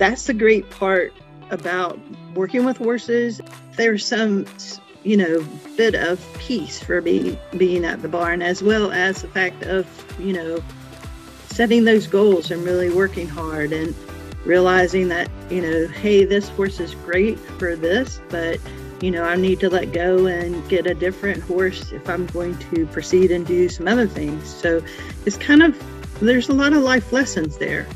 that's the great part about working with horses. There's some, you know, bit of peace for me being at the barn, as well as the fact of, you know, setting those goals and really working hard and realizing that, you know, hey, this horse is great for this, but you know, I need to let go and get a different horse if I'm going to proceed and do some other things. So it's kind of, there's a lot of life lessons there.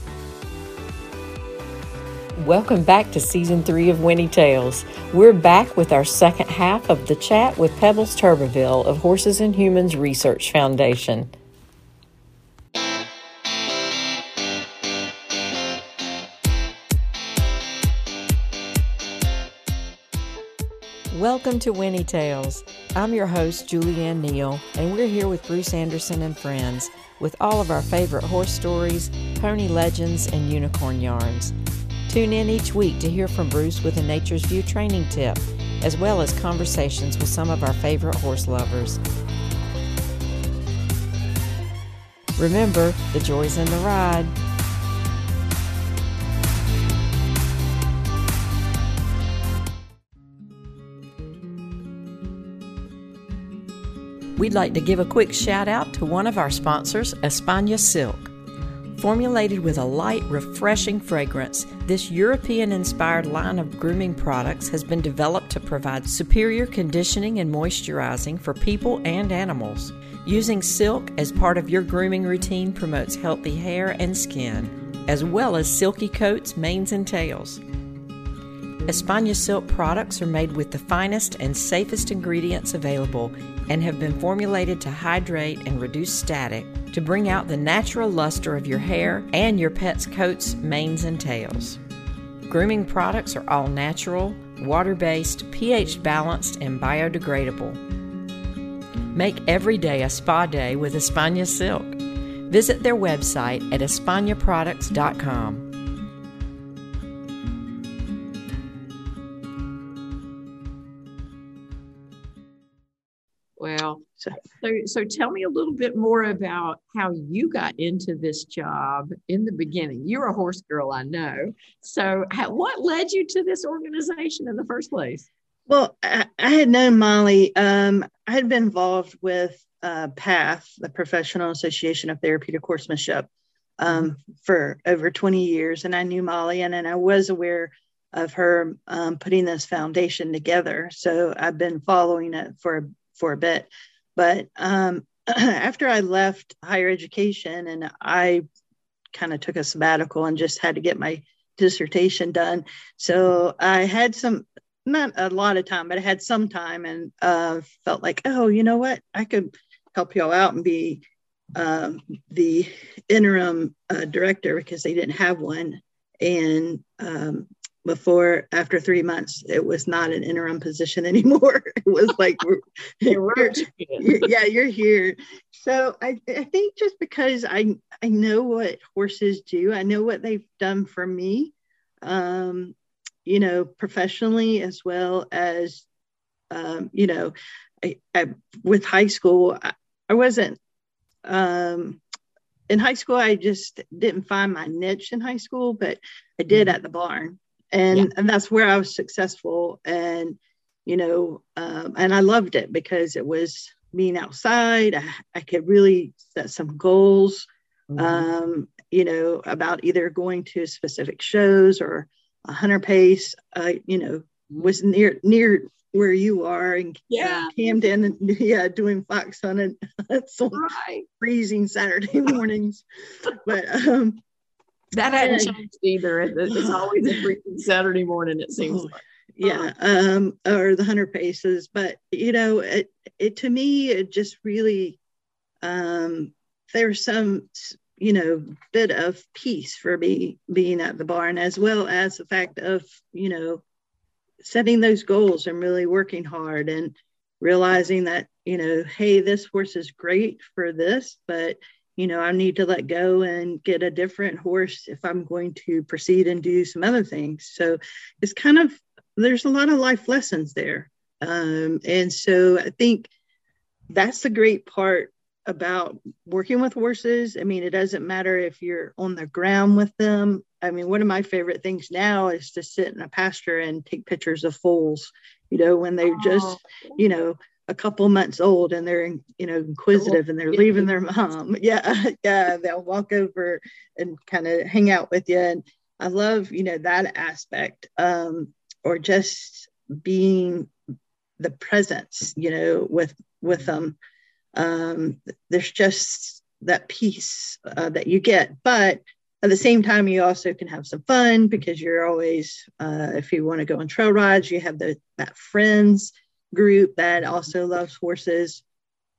Welcome back to season three of Winnie Tales. We're back with our second half of the chat with Pebbles Turbeville of Horses and Humans Research Foundation. Welcome to Winnie Tales. I'm your host, Julianne Neal, and we're here with Bruce Anderson and friends with all of our favorite horse stories, pony legends, and unicorn yarns. Tune in each week to hear from Bruce with a Nature's View training tip, as well as conversations with some of our favorite horse lovers. Remember, the joy's in the ride. We'd like to give a quick shout out to one of our sponsors, Espana Silk. Formulated with a light, refreshing fragrance, this European inspired line of grooming products has been developed to provide superior conditioning and moisturizing for people and animals. Using silk as part of your grooming routine promotes healthy hair and skin, as well as silky coats, manes, and tails. Espana Silk products are made with the finest and safest ingredients available and have been formulated to hydrate and reduce static to bring out the natural luster of your hair and your pet's coats, manes, and tails. Grooming products are all natural, water based, pH balanced, and biodegradable. Make every day a spa day with Espana Silk. Visit their website at espanaproducts.com. Well, so, so tell me a little bit more about how you got into this job in the beginning. You're a horse girl, I know. So, how, what led you to this organization in the first place? Well, I, I had known Molly. Um, I had been involved with uh, PATH, the Professional Association of Therapeutic Horsemanship, um, for over 20 years, and I knew Molly, and, and I was aware of her um, putting this foundation together. So I've been following it for for a bit. But um, after I left higher education and I kind of took a sabbatical and just had to get my dissertation done. So I had some, not a lot of time, but I had some time and uh, felt like, oh, you know what? I could help y'all out and be um, the interim uh, director because they didn't have one. And um, before after three months it was not an interim position anymore. It was like you're, you're, yeah you're here. So I, I think just because i i know what horses do i know what they've done for me um you know professionally as well as um you know I, I with high school I, I wasn't um in high school i just didn't find my niche in high school but i did mm-hmm. at the barn and yeah. and that's where I was successful and you know um, and I loved it because it was being outside I, I could really set some goals mm-hmm. um, you know about either going to specific shows or a hunter pace uh, you know was near near where you are and yeah. Uh, Camden and yeah doing fox hunting on right. freezing Saturday mornings but um that hadn't changed either. It's always a freaking Saturday morning, it seems oh, like. Yeah, um, or the hunter paces, but you know, it, it to me, it just really, um, there's some, you know, bit of peace for me being at the barn, as well as the fact of, you know, setting those goals and really working hard and realizing that, you know, hey, this horse is great for this, but you know, I need to let go and get a different horse if I'm going to proceed and do some other things. So it's kind of, there's a lot of life lessons there. Um, and so I think that's the great part about working with horses. I mean, it doesn't matter if you're on the ground with them. I mean, one of my favorite things now is to sit in a pasture and take pictures of foals, you know, when they're just, oh. you know, a couple months old and they're, you know, inquisitive and they're leaving their mom. Yeah. Yeah. They'll walk over and kind of hang out with you. And I love, you know, that aspect um, or just being the presence, you know, with, with them um, there's just that piece uh, that you get but at the same time you also can have some fun because you're always uh, if you want to go on trail rides you have the that friends group that also loves horses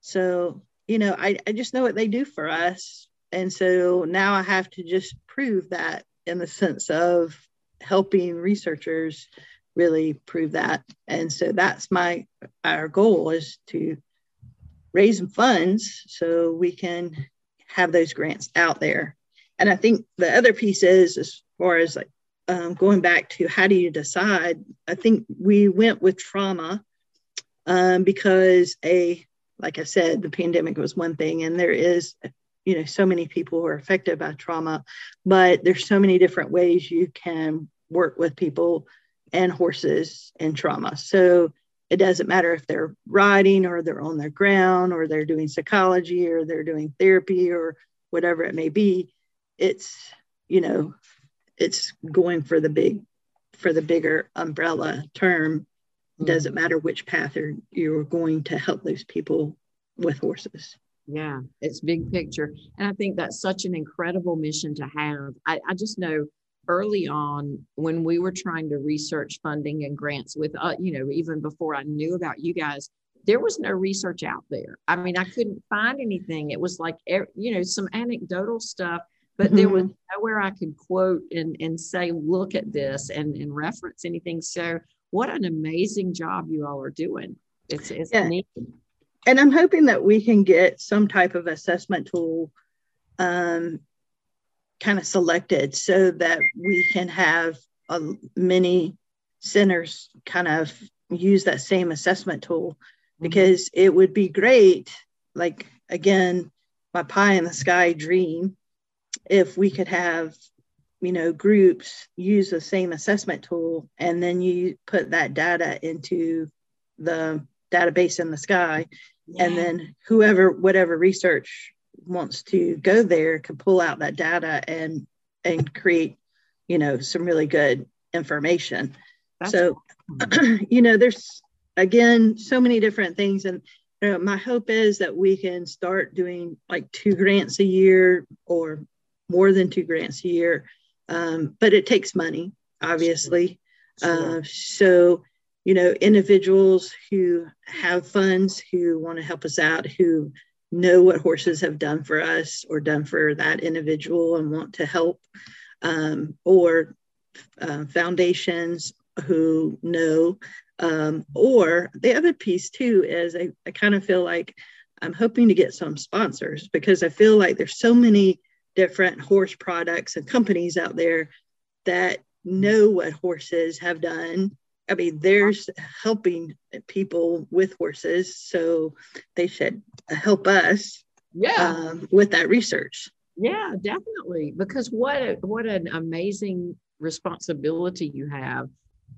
so you know I, I just know what they do for us and so now i have to just prove that in the sense of helping researchers really prove that and so that's my our goal is to raise funds so we can have those grants out there. And I think the other piece is as far as like um, going back to how do you decide? I think we went with trauma um, because a like I said, the pandemic was one thing, and there is you know so many people who are affected by trauma, but there's so many different ways you can work with people and horses and trauma. So it doesn't matter if they're riding or they're on the ground or they're doing psychology or they're doing therapy or whatever it may be it's you know it's going for the big for the bigger umbrella term mm-hmm. doesn't matter which path you're, you're going to help those people with horses yeah it's big picture and i think that's such an incredible mission to have i, I just know early on when we were trying to research funding and grants with uh, you know even before i knew about you guys there was no research out there i mean i couldn't find anything it was like you know some anecdotal stuff but mm-hmm. there was mm-hmm. nowhere i could quote and, and say look at this and, and reference anything so what an amazing job you all are doing it's, it's yeah. neat and i'm hoping that we can get some type of assessment tool um, kind of selected so that we can have uh, many centers kind of use that same assessment tool mm-hmm. because it would be great like again my pie in the sky dream if we could have you know groups use the same assessment tool and then you put that data into the database in the sky yeah. and then whoever whatever research wants to go there can pull out that data and and create you know some really good information That's so cool. you know there's again so many different things and you know, my hope is that we can start doing like two grants a year or more than two grants a year um, but it takes money obviously sure. Uh, so you know individuals who have funds who want to help us out who know what horses have done for us or done for that individual and want to help, um, or uh, foundations who know. Um, or the other piece too is I, I kind of feel like I'm hoping to get some sponsors because I feel like there's so many different horse products and companies out there that know what horses have done I mean, there's helping people with horses, so they should help us. Yeah, um, with that research. Yeah, definitely. Because what a, what an amazing responsibility you have.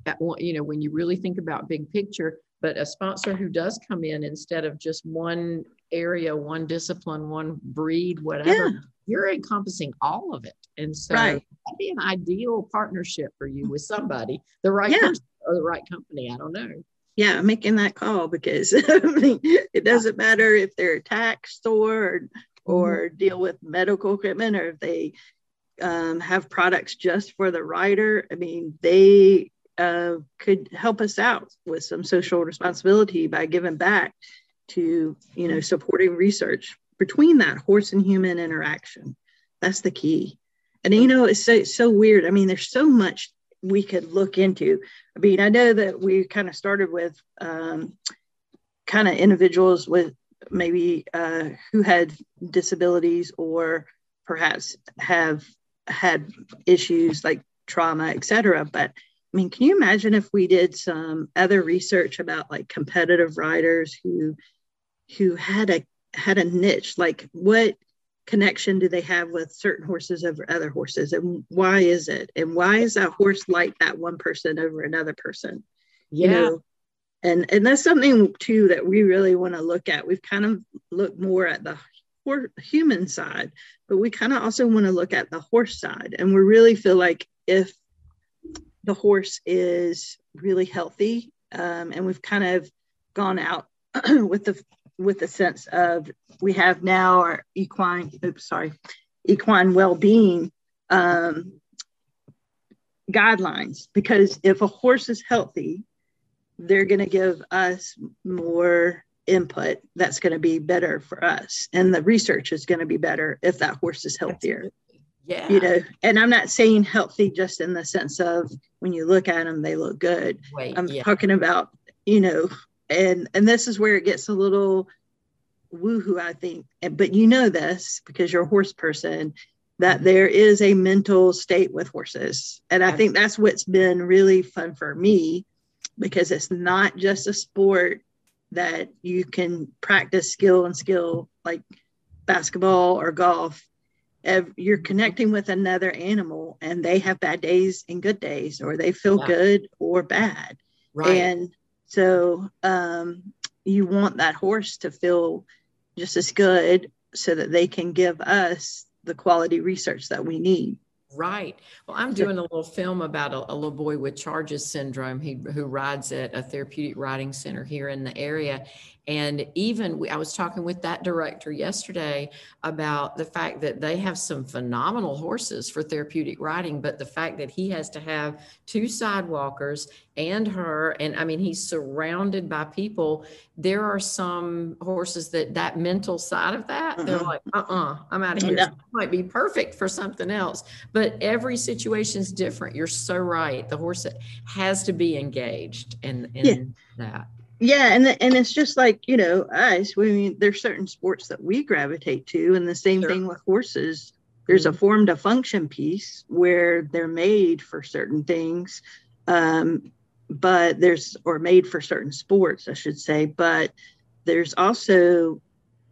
At one, you know, when you really think about big picture, but a sponsor who does come in instead of just one area, one discipline, one breed, whatever. Yeah. You're encompassing all of it. And so right. that'd be an ideal partnership for you with somebody, the right yeah. person or the right company. I don't know. Yeah, making that call because I mean, it doesn't matter if they're a tax store or, or mm-hmm. deal with medical equipment or if they um, have products just for the rider. I mean, they uh, could help us out with some social responsibility by giving back to you know supporting research between that horse and human interaction. That's the key. And you know, it's so, so weird. I mean, there's so much we could look into. I mean, I know that we kind of started with um, kind of individuals with maybe uh, who had disabilities or perhaps have had issues like trauma, et cetera. But I mean, can you imagine if we did some other research about like competitive riders who who had a had a niche like what connection do they have with certain horses over other horses? And why is it? And why is that horse like that one person over another person? Yeah. you know? And and that's something too that we really want to look at. We've kind of looked more at the human side but we kind of also want to look at the horse side. And we really feel like if the horse is really healthy um, and we've kind of gone out with the with a sense of we have now our equine oops sorry equine well-being um, guidelines. Because if a horse is healthy they're going to give us more input that's going to be better for us. And the research is going to be better if that horse is healthier. Yeah. You know and i'm not saying healthy just in the sense of when you look at them they look good. Wait, i'm yeah. talking about you know and and this is where it gets a little woohoo i think. But you know this because you're a horse person that there is a mental state with horses. And i think that's what's been really fun for me because it's not just a sport that you can practice skill and skill like basketball or golf. You're connecting with another animal and they have bad days and good days or they feel Yeah. good or bad. Right. And so um, you want that horse to feel just as good so that they can give us the quality research that we need. Right. Well, I'm doing a little film about a, a little boy with Charges syndrome he, who rides at a therapeutic riding center here in the area. And even we, I was talking with that director yesterday about the fact that they have some phenomenal horses for therapeutic riding, but the fact that he has to have two sidewalkers and her, and I mean, he's surrounded by people. There are some horses that that mental side of that, they're Mhm. like, uh uh-uh, I'm out of here. No. Might be perfect for something else but every situation is different you're so right the horse has to be engaged in, in Yeah. that Yeah, and and it's just like you know us. We mean there's certain sports that we gravitate to, and the same Sure. thing with horses. There's a form to function piece where they're made for certain things, um, but there's or made for certain sports, I should say. But there's also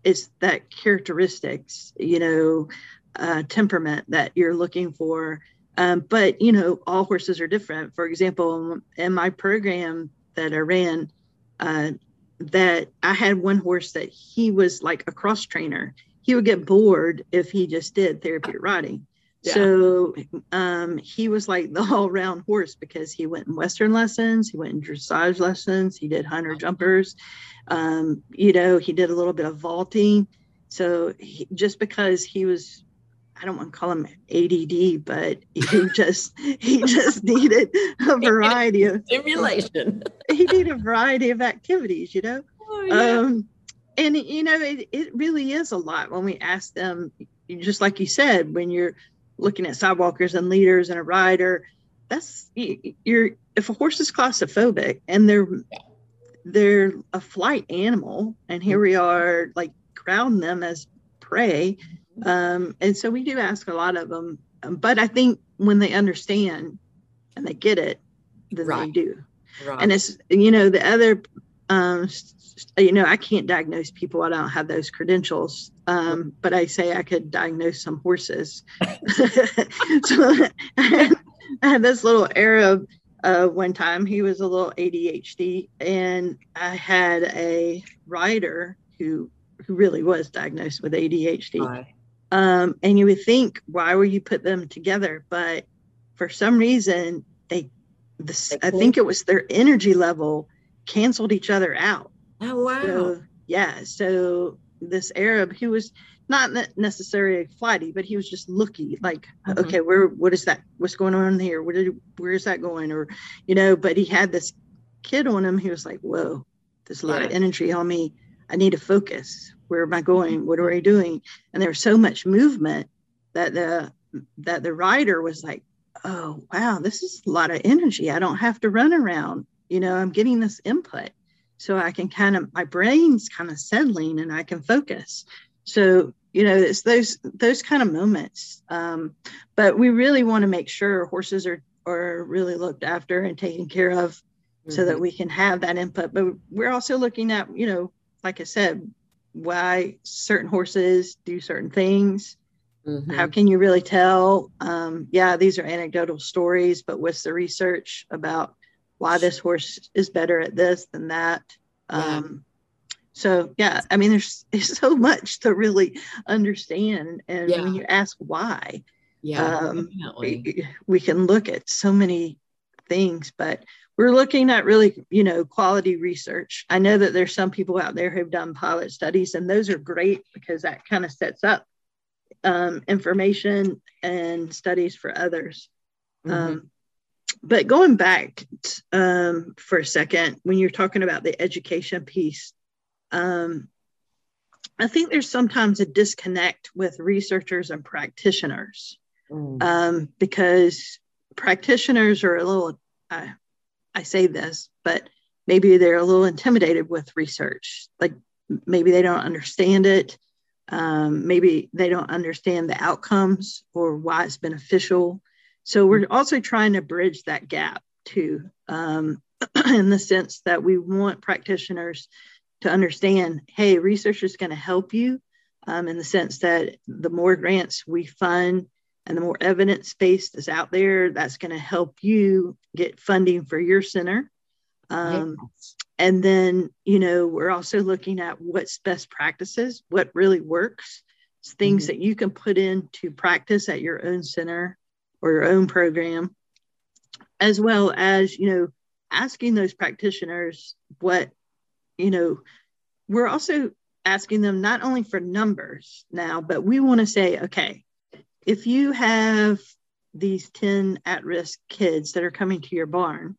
it's that characteristics, you know, uh, temperament that you're looking for. Um, but you know, all horses are different. For example, in my program that I ran, uh, that I had one horse that he was like a cross trainer. He would get bored if he just did therapeutic riding. Yeah. So um, he was like the all round horse because he went in Western lessons, he went in dressage lessons, he did hunter jumpers, um, you know, he did a little bit of vaulting. So he, just because he was, I don't want to call him ADD, but he just he just needed a variety of stimulation. he needed a variety of activities, you know. Oh, yeah. Um, and you know, it, it really is a lot when we ask them, just like you said, when you're looking at sidewalkers and leaders and a rider, that's you- you're if a horse is claustrophobic and they're they're a flight animal, and here we are like crowding them as prey. Um, and so we do ask a lot of them, but I think when they understand and they get it, then they do. Right. and it's you know the other um you know i can't diagnose people. I don't have those credentials. Um but i say i could diagnose some horses. So I had, I had this little arab uh one time. He was a little adhd and i had a rider who who really was diagnosed with adhd Right. Um, and you would think, why would you put them together? But for some reason, they this i think it was their energy level canceled each other out. Oh wow. So, yeah. So this Arab, who was not necessarily flighty, but he was just looky, like, Mhm. okay, where, what is that? What's going on here? Where did, where is that going? Or, you know, but he had this kid on him. He was like, whoa, there's a lot of energy on me. I need to focus. Where am I going? What are I doing? And there was so much movement that the that the rider was like, oh wow, this is a lot of energy. I don't have to run around. You know, I'm getting this input. So I can kind of my brain's kind of settling and I can focus. So, you know, it's those those kind of moments. Um, but we really want to make sure horses are are really looked after and taken care of so that Mhm. we can have that input. But we're also looking at, you know, like I said, why certain horses do certain things. Mm-hmm. How can you really tell? Um, yeah, these are anecdotal stories, but what's the research about why this horse is better at this than that? Yeah. Um, so yeah, I mean, there's there's so much to really understand, and yeah. when you ask why, yeah, um, we, we can look at so many things, but we're looking at really, you know, quality research. I know that there's some people out there who've done pilot studies, and those are great because that kind of sets up um, information and studies for others. Mm-hmm. Um, but going back um, for a second, when you're talking about the education piece, um, I think there's sometimes a disconnect with researchers and practitioners mm. um, because practitioners are a little, I, I say this, but maybe they're a little intimidated with research. Like maybe they don't understand it. Um, maybe they don't understand the outcomes or why it's beneficial. So we're also trying to bridge that gap too, um, in the sense that we want practitioners to understand hey, research is going to help you um, in the sense that the more grants we fund and the more evidence based is out there, that's going to help you get funding for your center. Um, yes. And then, you know, we're also looking at what's best practices, what really works, things mm-hmm. that you can put into practice at your own center or your own program, as well as, you know, asking those practitioners what you know, we're also asking them not only for numbers now, but we want to say, okay, if you have these 10 at risk kids that are coming to your barn,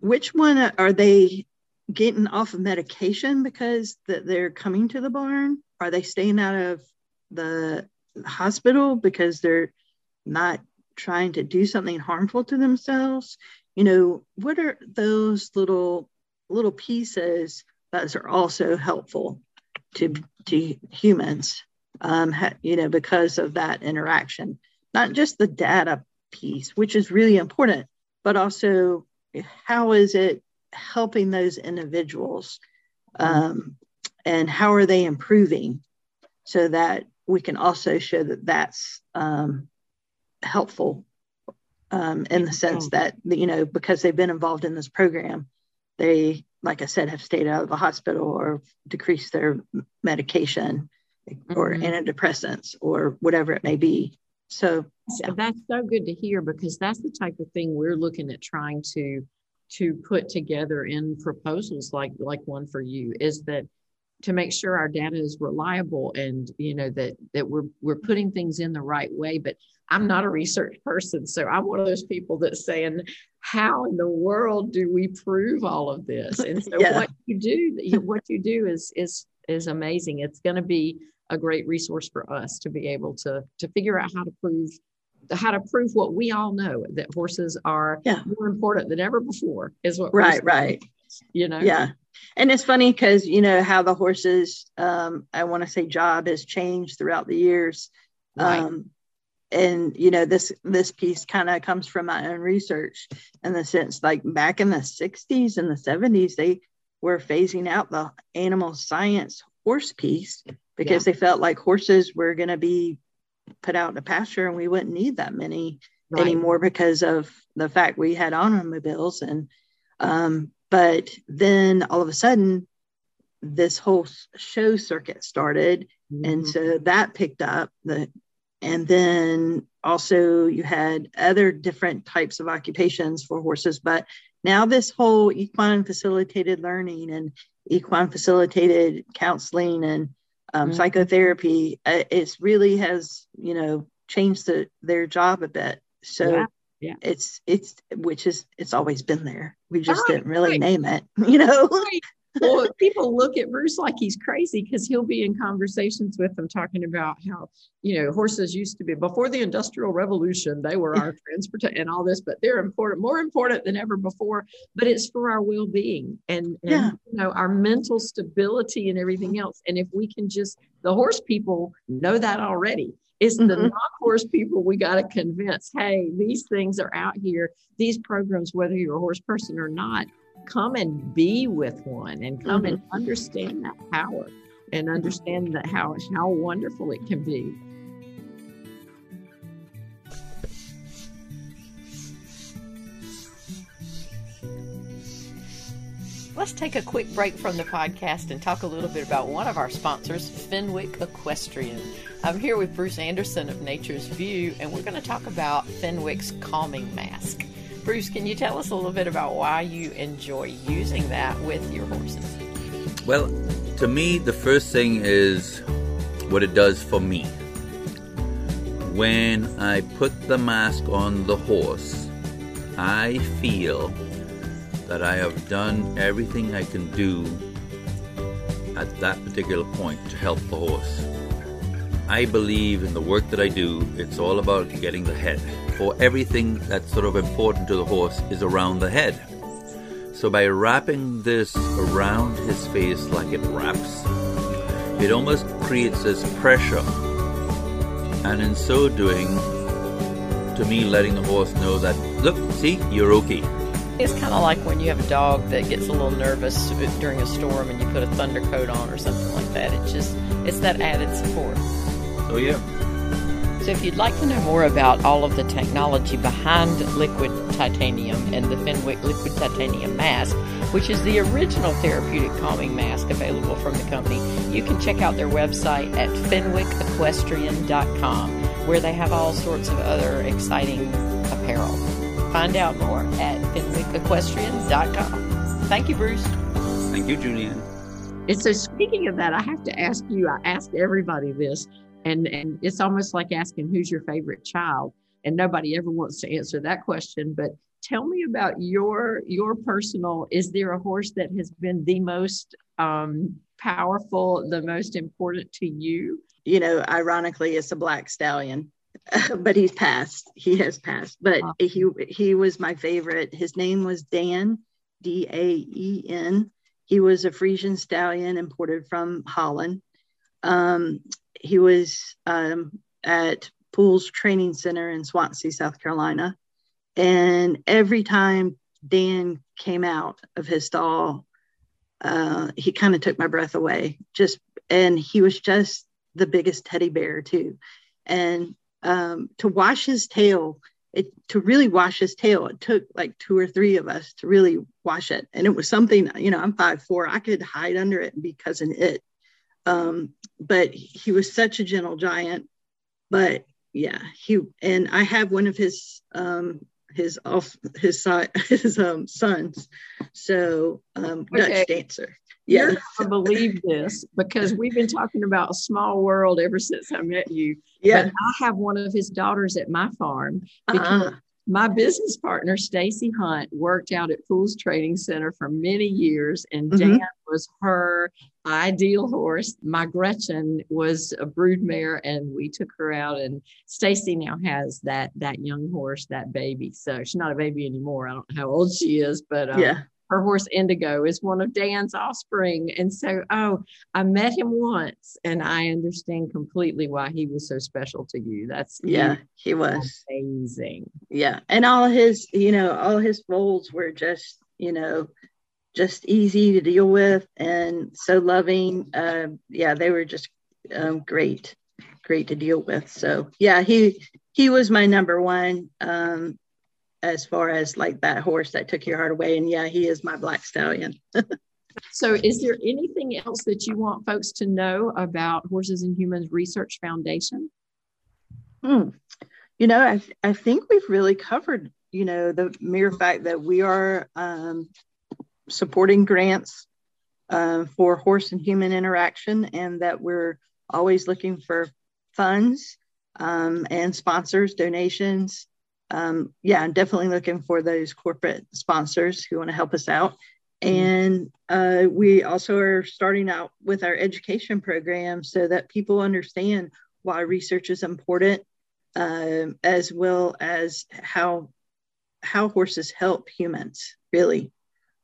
which one are they getting off of medication because that they're coming to the barn? Are they staying out of the hospital because they're not trying to do something harmful to themselves? You know, what are those little little pieces that are also helpful to to humans um, you know because of that interaction. Not just the data piece which is really important but also how is it helping those individuals um, and how are they improving so that we can also show that that's um, helpful um, in the sense that you know because they've been involved in this program they, like I said, have stayed out of the hospital or decreased their medication mm-hmm. or antidepressants or whatever it may be. So, yeah. so that's so good to hear because that's the type of thing we're looking at trying to to put together in proposals like like one for you is that to make sure our data is reliable and you know that that we're we're putting things in the right way but i'm not a research person so i'm one of those people that's saying how in the world do we prove all of this and so yeah. what you do what you do is is is amazing. It's going to be a great resource for us to be able to to figure out how to prove how to prove what we all know that horses are yeah. more important than ever before is what right right. you know? Yeah. And it's funny because you know how the horses um i want to say job has changed throughout the years. Right. um and you know this this piece kind of comes from my own research in the sense like back in the 60s and the 70s they were phasing out the animal science horse piece because yeah. they felt like horses were going to be put out in a pasture and we wouldn't need that many right. anymore because of the fact we had automobiles and um, but then all of a sudden, this whole show circuit started. Mm-hmm. And so that picked up the and then also you had other different types of occupations for horses but now this whole equine facilitated learning and equine facilitated counseling and um, mm-hmm. psychotherapy uh, it really has you know changed the, their job a bit so yeah yeah. it's it's which is it's always been there we just right, didn't really right. name it you know right. well people look at bruce like he's crazy because he'll be in conversations with them talking about how you know horses used to be before the industrial revolution they were our transport and all this but they're important more important than ever before but it's for our well-being and, and yeah. you know our mental stability and everything else and if we can just the horse people know that already it's mm-hmm. the non-horse people we got to convince, hey, these things are out here. These programs, whether you're a horse person or not, come and be with one and come mm-hmm. and understand that power. and understand that how how wonderful it can be. Let's take a quick break from the podcast and talk a little bit about one of our sponsors, Fenwick Equestrian. I'm here with Bruce Anderson of Nature's View, and we're going to talk about Fenwick's calming mask. Bruce, can you tell us a little bit about why you enjoy using that with your horses? Well, to me, the first thing is what it does for me. When I put the mask on the horse, I feel that I have done everything I can do at that particular point to help the horse. I believe in the work that I do, it's all about getting the head. For everything that's sort of important to the horse is around the head. So by wrapping this around his face like it wraps, it almost creates this pressure. And in so doing, to me, letting the horse know that, look, see, you're okay. It's kind of like when you have a dog that gets a little nervous during a storm and you put a thunder coat on or something like that. It's just, it's that added support. Oh, yeah. So, if you'd like to know more about all of the technology behind liquid titanium and the Fenwick liquid titanium mask, which is the original therapeutic calming mask available from the company, you can check out their website at fenwickequestrian.com, where they have all sorts of other exciting apparel. Find out more at fenwickequestrian.com. Thank you, Bruce. Thank you, Julian. And so, speaking of that, I have to ask you, I ask everybody this, and, and it's almost like asking who's your favorite child. And nobody ever wants to answer that question. But tell me about your your personal is there a horse that has been the most um, powerful the most important to you you know ironically it's a black stallion but he's passed. He has passed. But oh. he he was my favorite. His name was Dan, D A E N. He was a Friesian stallion imported from Holland. Um, he was um, at Pools Training Center in Swansea, South Carolina. And every time Dan came out of his stall, uh, he kind of took my breath away. Just and he was just the biggest teddy bear too. And um, to wash his tail it to really wash his tail it took like two or three of us to really wash it and it was something you know i'm five four i could hide under it and be Cousin Itt um, but he was such a gentle giant but yeah he and i have one of his um his off his his um sons so um okay. dutch dancer yeah. Gonna believe this because we've been talking about a small world ever since I met you. Yeah. But I have one of his daughters at my farm because uh-huh. My business partner, Stacy Hunt, worked out at Pools Training Center for many years, and mm-hmm. Dan was her ideal horse. My Gretchen was a broodmare, and we took her out. And Stacy now has that that young horse, that baby. So she's not a baby anymore. I don't know how old she is, but um, yeah her horse Indigo is one of Dan's offspring. And so, oh, I met him once and I understand completely why he was so special to you. That's yeah, he was amazing. Yeah. And all his, you know, all his foals were just, you know, just easy to deal with and so loving. Uh, yeah, they were just um, great, great to deal with. So yeah, he he was my number one. Um, as far as like that horse that took your heart away. And yeah, he is my black stallion. so, is there anything else that you want folks to know about Horses and Humans Research Foundation? Hmm. You know, I, I think we've really covered, you know, the mere fact that we are um, supporting grants uh, for horse and human interaction and that we're always looking for funds um, and sponsors, donations, um, yeah, I'm definitely looking for those corporate sponsors who want to help us out. Mm-hmm. And uh, we also are starting out with our education program so that people understand why research is important, uh, as well as how how horses help humans really.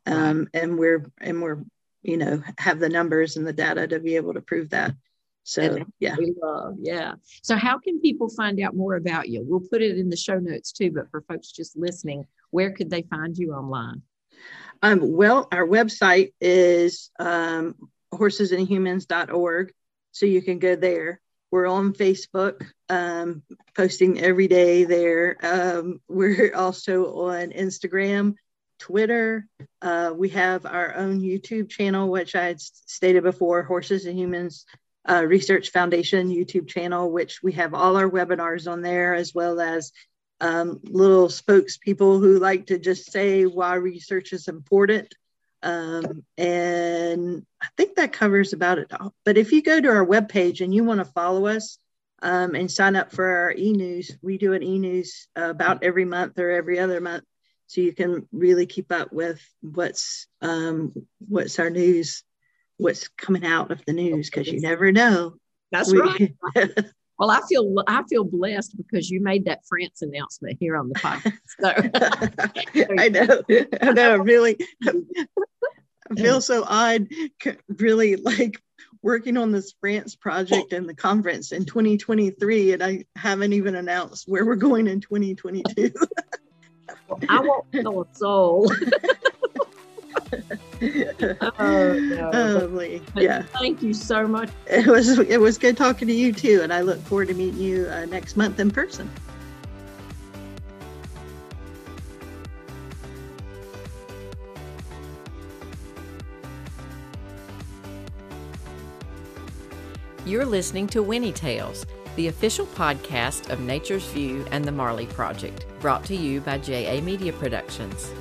Um, and we're and we're you know have the numbers and the data to be able to prove that. So yeah. We love, yeah. So how can people find out more about you? We'll put it in the show notes too, but for folks just listening, where could they find you online? Um, well, our website is um, horsesandhumans.org. So you can go there. We're on Facebook, um, posting every day there. Um, we're also on Instagram, Twitter. Uh, we have our own YouTube channel, which I had stated before Horses and Humans uh, Research Foundation YouTube channel, which we have all our webinars on there, as well as um, little spokespeople who like to just say why research is important. Um, and I think that covers about it all. But if you go to our webpage and you want to follow us um, and sign up for our e news, we do an e news uh, about every month or every other month. So you can really keep up with what's um, what's our news, what's coming out of the news, because you never know. That's we, right. Well, I feel I feel blessed because you made that France announcement here on the podcast. So. I know, I know, really. I feel so odd, really like working on this France project and the conference in 2023, and I haven't even announced where we're going in 2022. I won't tell a soul. oh, no. oh yeah. Thank you so much. It was it was good talking to you too, and I look forward to meeting you uh, next month in person. You're listening to Winnie Tales, the official podcast of Nature's View and the Marley Project, brought to you by JA Media Productions.